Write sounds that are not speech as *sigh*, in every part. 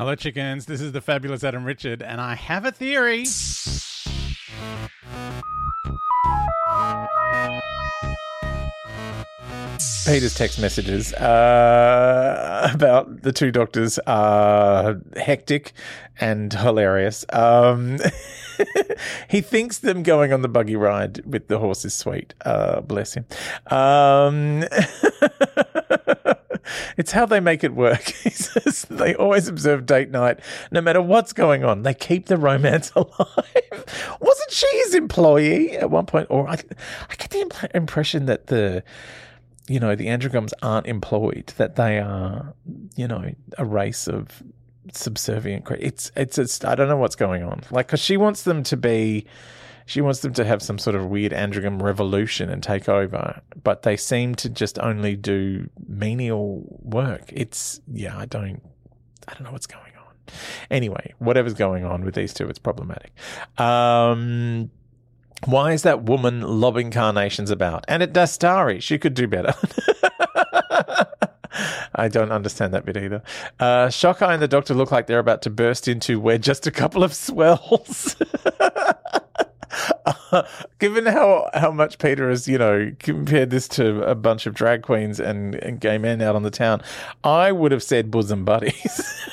Hello, chickens. This is the fabulous Adam Richard, and I have a theory. Peter's text messages uh, about the two doctors are hectic and hilarious. Um, *laughs* he thinks them going on the buggy ride with the horse is sweet. Uh, bless him. Um, *laughs* it's how they make it work. *laughs* They always observe date night, no matter what's going on. They keep the romance *laughs* alive. Wasn't she his employee at one point? Or I, I get the impl- impression that the you know, the Androgums aren't employed, that they are, you know, a race of subservient. It's, it's, it's, I don't know what's going on. Like, because she wants them to be, she wants them to have some sort of weird Androgum revolution and take over, but they seem to just only do menial work. It's, yeah, I don't, I don't know what's going on. Anyway, whatever's going on with these two, it's problematic. Um, why is that woman lobbing carnations about? And at Dastari, she could do better. *laughs* I don't understand that bit either. Uh, Shockeye and the Doctor look like they're about to burst into we're just a couple of swells. *laughs* *laughs* Given how, how much Peter has, you know, compared this to a bunch of drag queens and, and gay men out on the town, I would have said bosom buddies.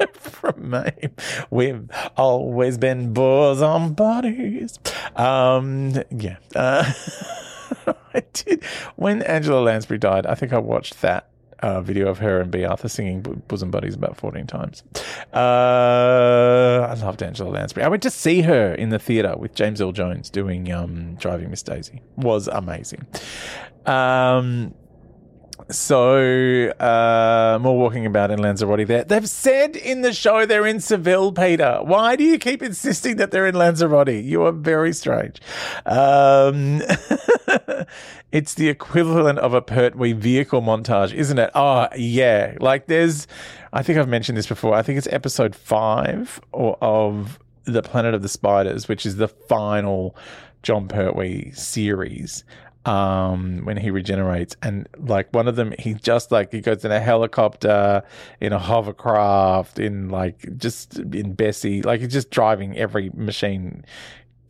*laughs* from me. We've always been bosom buddies. Um, yeah. Uh, *laughs* I did. When Angela Lansbury died, I think I watched that uh, video of her and Bea Arthur singing Bo- Bosom Buddies about 14 times. Uh, I loved Angela Lansbury. I went to see her in the theatre with James Earl Jones doing um, Driving Miss Daisy. Was amazing. Um, so, uh, more walking about in Lanzarote there. They've said in the show they're in Seville, Peter. Why do you keep insisting that they're in Lanzarote? You are very strange. Um, *laughs* it's the equivalent of a Pertwee vehicle montage, isn't it? Oh, yeah. Like there's, I think I've mentioned this before. I think it's episode five or, of The Planet of the Spiders, which is the final Jon Pertwee series um, when he regenerates. And like one of them, he just like he goes in a helicopter, in a hovercraft, in like just in Bessie, like he's just driving every machine.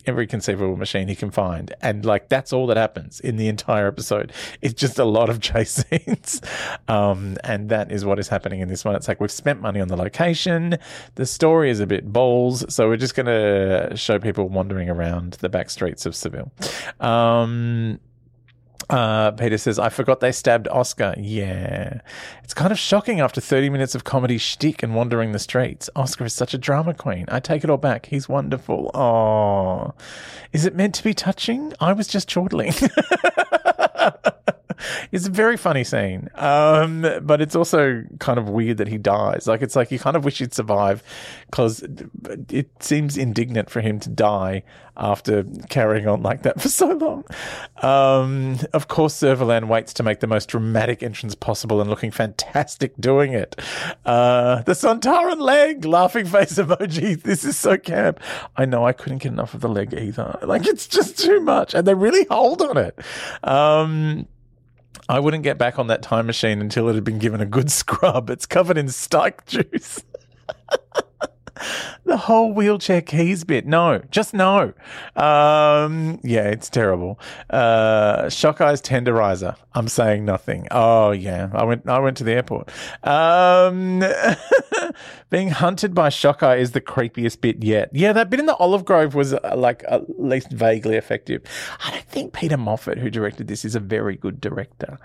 Every conceivable machine he can find. And like that's all that happens in the entire episode. It's just a lot of *laughs* chase scenes. Um, and that is what is happening in this one. It's like we've spent money on the location. The story is a bit balls. So we're just going to show people wandering around the back streets of Seville. Um, uh, Peter says, I forgot they stabbed Oscar. Yeah. It's kind of shocking after 30 minutes of comedy shtick and wandering the streets. Oscar is such a drama queen. I take it all back. He's wonderful. Oh. Is it meant to be touching? I was just chortling. *laughs* it's a very funny scene. Um, but it's also kind of weird that he dies. Like, it's like you kind of wish he'd survive because it seems indignant for him to die after carrying on like that *laughs* for so long. Um, of course, Servalan waits to make the most dramatic entrance possible and looking fantastic doing it. Uh, the Sontaran leg, laughing face *laughs* emoji. This is so camp. I know I couldn't get enough of the leg either. Like, it's just too much. And they really hold on it. Um, I wouldn't get back on that time machine until it had been given a good *laughs* scrub. It's covered in stike juice. The whole wheelchair keys bit. No, just no. Um, yeah, it's terrible. Uh, Shockeye's tenderizer. I'm saying nothing. Oh yeah, I went. I went to the airport. Um, *laughs* being hunted by Shockeye is the creepiest bit yet. Yeah, that bit in the Olive Grove was uh, like at least vaguely effective. I don't think Peter Moffat, who directed this, is a very good director.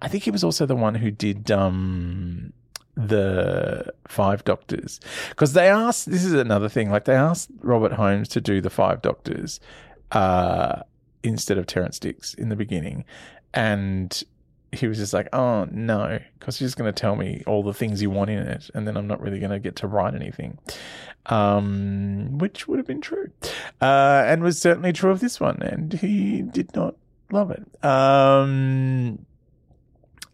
I think he was also the one who did um, the Five Doctors because they asked. This is another thing. Like they asked Robert Holmes to do the Five Doctors uh, instead of Terrance Dicks in the beginning, and he was just like, "Oh no," because he's just going to tell me all the things you want in it, and then I'm not really going to get to write anything. Um, which would have been true, uh, and was certainly true of this one, and he did not love it. Um,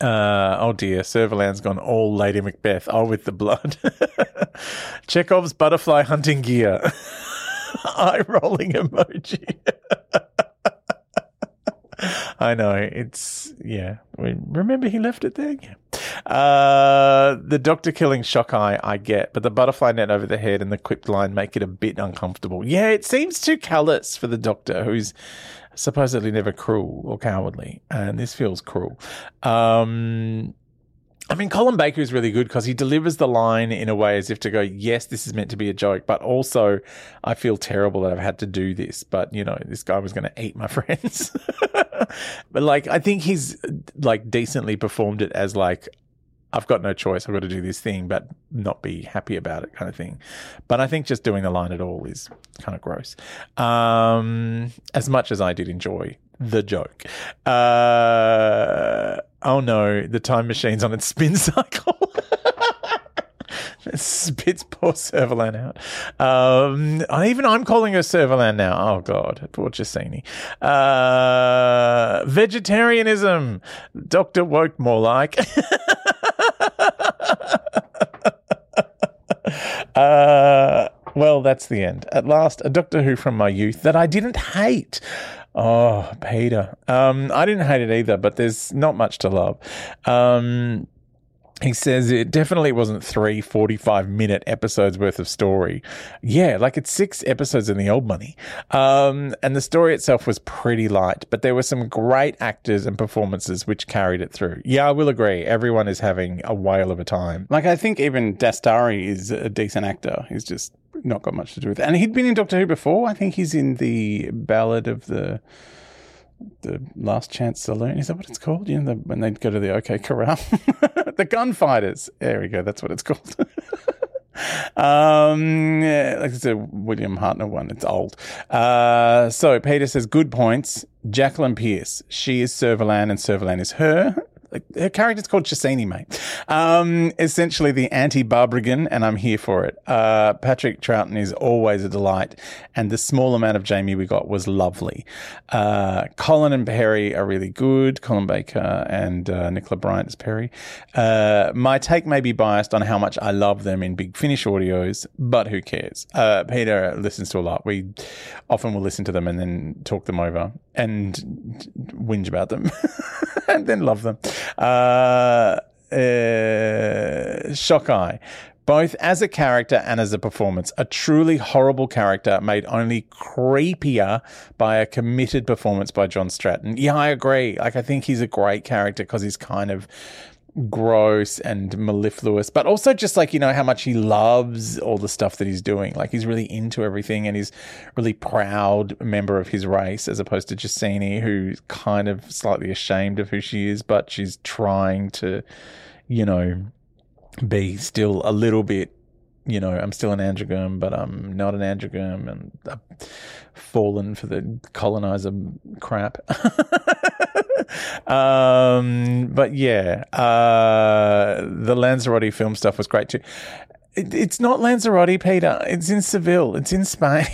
uh, oh dear, Servalan's gone all Lady Macbeth. Oh, with the blood. *laughs* Chekhov's butterfly hunting gear. *laughs* Eye rolling emoji. *laughs* I know it's yeah. Remember he left it there. Yeah. Uh, the doctor killing Shockeye, I get, but the butterfly net over the head and the quipped line make it a bit uncomfortable. Yeah, it seems too callous for the doctor, who's supposedly never cruel or cowardly, and this feels cruel. Um, I mean, Colin Baker is really good because he delivers the line in a way as if to go, yes, this is meant to be a joke, but also I feel terrible that I've had to do this. But, you know, this guy was going to eat my *laughs* friends. but, like, I think he's, like, decently performed it as, like, I've got no choice. I've got to do this thing, but not be happy about it, kind of thing. But I think just doing the line at all is kind of gross. Um, as much as I did enjoy the joke. Uh, oh no, the time machine's on its spin *laughs* cycle. spits poor Servalan out. Um, even I'm calling her Servalan now. Oh God, poor Chessene. Uh, vegetarianism. Doctor Woke more like. *laughs* uh, well, that's the end. At last, a Doctor Who from my youth that I didn't hate. Oh, Peter. Um, I didn't hate it either, but there's not much to love. Um, he says it definitely wasn't three 45 minute episodes worth of story. Yeah, like it's six episodes in the old money. Um, and the story itself was pretty light, but there were some great actors and performances which carried it through. Yeah, I will agree. Everyone is having a whale of a time. Like, I think even Dastari is a decent actor. He's just not got much to do with it. And he'd been in Doctor Who before. I think he's in the Ballad of the the Last Chance Saloon. Is that what it's called? You know, the, when they go to the OK Corral, *laughs* the gunfighters. There we go. That's what it's called. *laughs* um, yeah, like it's a William Hartnell one. It's old. Uh, so Peter says good points. Jacqueline Pearce. She is Servalan, and Servalan is her her character's called Chessene, mate. Um, essentially the anti-Barbrigan, and I'm here for it. Uh, Patrick Troughton is always a delight, and the small amount of Jamie we got was lovely. Uh, Colin and Peri are really good. Colin Baker and uh, Nicola Bryant as Peri. Uh, my take may be biased on how much I love them in Big Finish audios, but who cares? Uh, Peter listens to a lot. We often will listen to them and then talk them over and whinge about them *laughs* *laughs* and then love them. Uh, uh. Both as a character and as a performance, a truly horrible character made only creepier by a committed performance by John Stratton. Yeah, I agree. Like, I think he's a great character because he's kind of gross and mellifluous, but also just like, you know, how much he loves all the stuff that he's doing. Like he's really into everything and he's really proud member of his race as opposed to Chessene, who's kind of slightly ashamed of who she is, but she's trying to, you know, be still a little bit you know, I'm still an androgyne, but I'm not an androgyne, and I've fallen for the colonizer crap. *laughs* um, but yeah, uh, the Lanzarote film stuff was great too. It, it's not Lanzarote, Peter. It's in Seville. It's in Spain.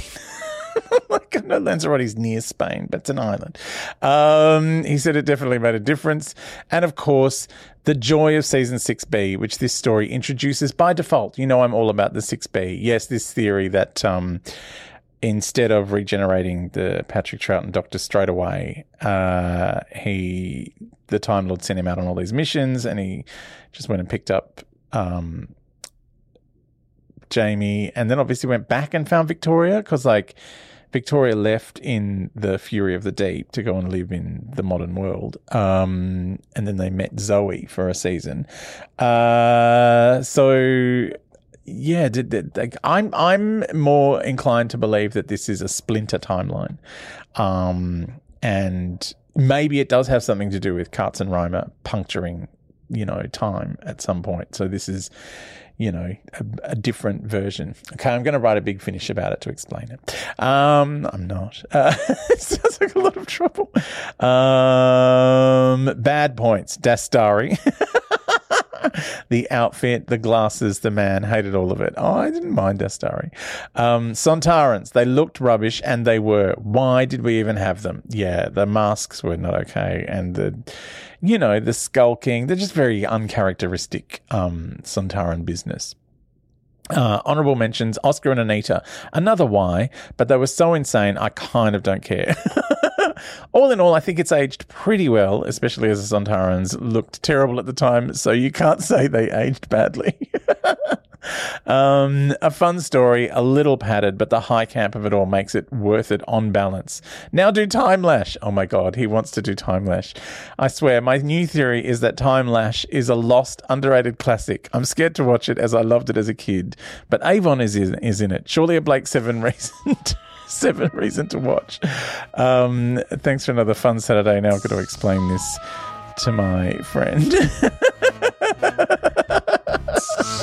*laughs* like, no, Lanzarote's near Spain, but it's an island. Um, he said it definitely made a difference. And of course, the joy of season 6B, which this story introduces by default. You know, I'm all about the 6B. Yes, this theory that um, instead of regenerating the Patrick Troughton doctor straight away, uh, he, the Time Lord sent him out on all these missions and he just went and picked up. Um, Jamie, and then obviously went back and found Victoria because, like, Victoria left in the Fury of the Deep to go and live in the modern world. Um, and then they met Zoe for a season. Uh, so yeah, did, did, like, I'm I'm more inclined to believe that this is a splinter timeline, um, and maybe it does have something to do with Kartz and Reimer puncturing, you know, time at some point. So this is you know, a, a, different version. Okay, I'm going to write a big finish about it to explain it. Um, I'm not. Uh, *laughs* it sounds like a lot of trouble. Um, bad points. Dastari. *laughs* *laughs* the outfit, the glasses, the man, hated all of it. Oh, I didn't mind Dastari. Um, Sontarans, they looked rubbish and they were. Why did we even have them? Yeah, the masks were not okay. And the, you know, the skulking, they're just very uncharacteristic um, Sontaran business. Uh, honorable mentions Oscar and Anita. Another why, but they were so insane, I kind of don't care. *laughs* all in all, I think it's aged pretty well, especially as the Sontarans looked terrible at the time, so you can't *laughs* say they aged badly. *laughs* Um, a fun story, a little padded, but the high camp of it all makes it worth it on balance. Now do Timelash. Oh my god, he wants to do Timelash. I swear, my new theory is that Timelash is a lost, underrated classic. I'm scared to watch it as I loved it as a kid, but Avon is in, is in it. Surely a Blake Seven *laughs* reason. seven reason to watch. Um, thanks for another fun Saturday. Now I've got to explain this to my friend. *laughs*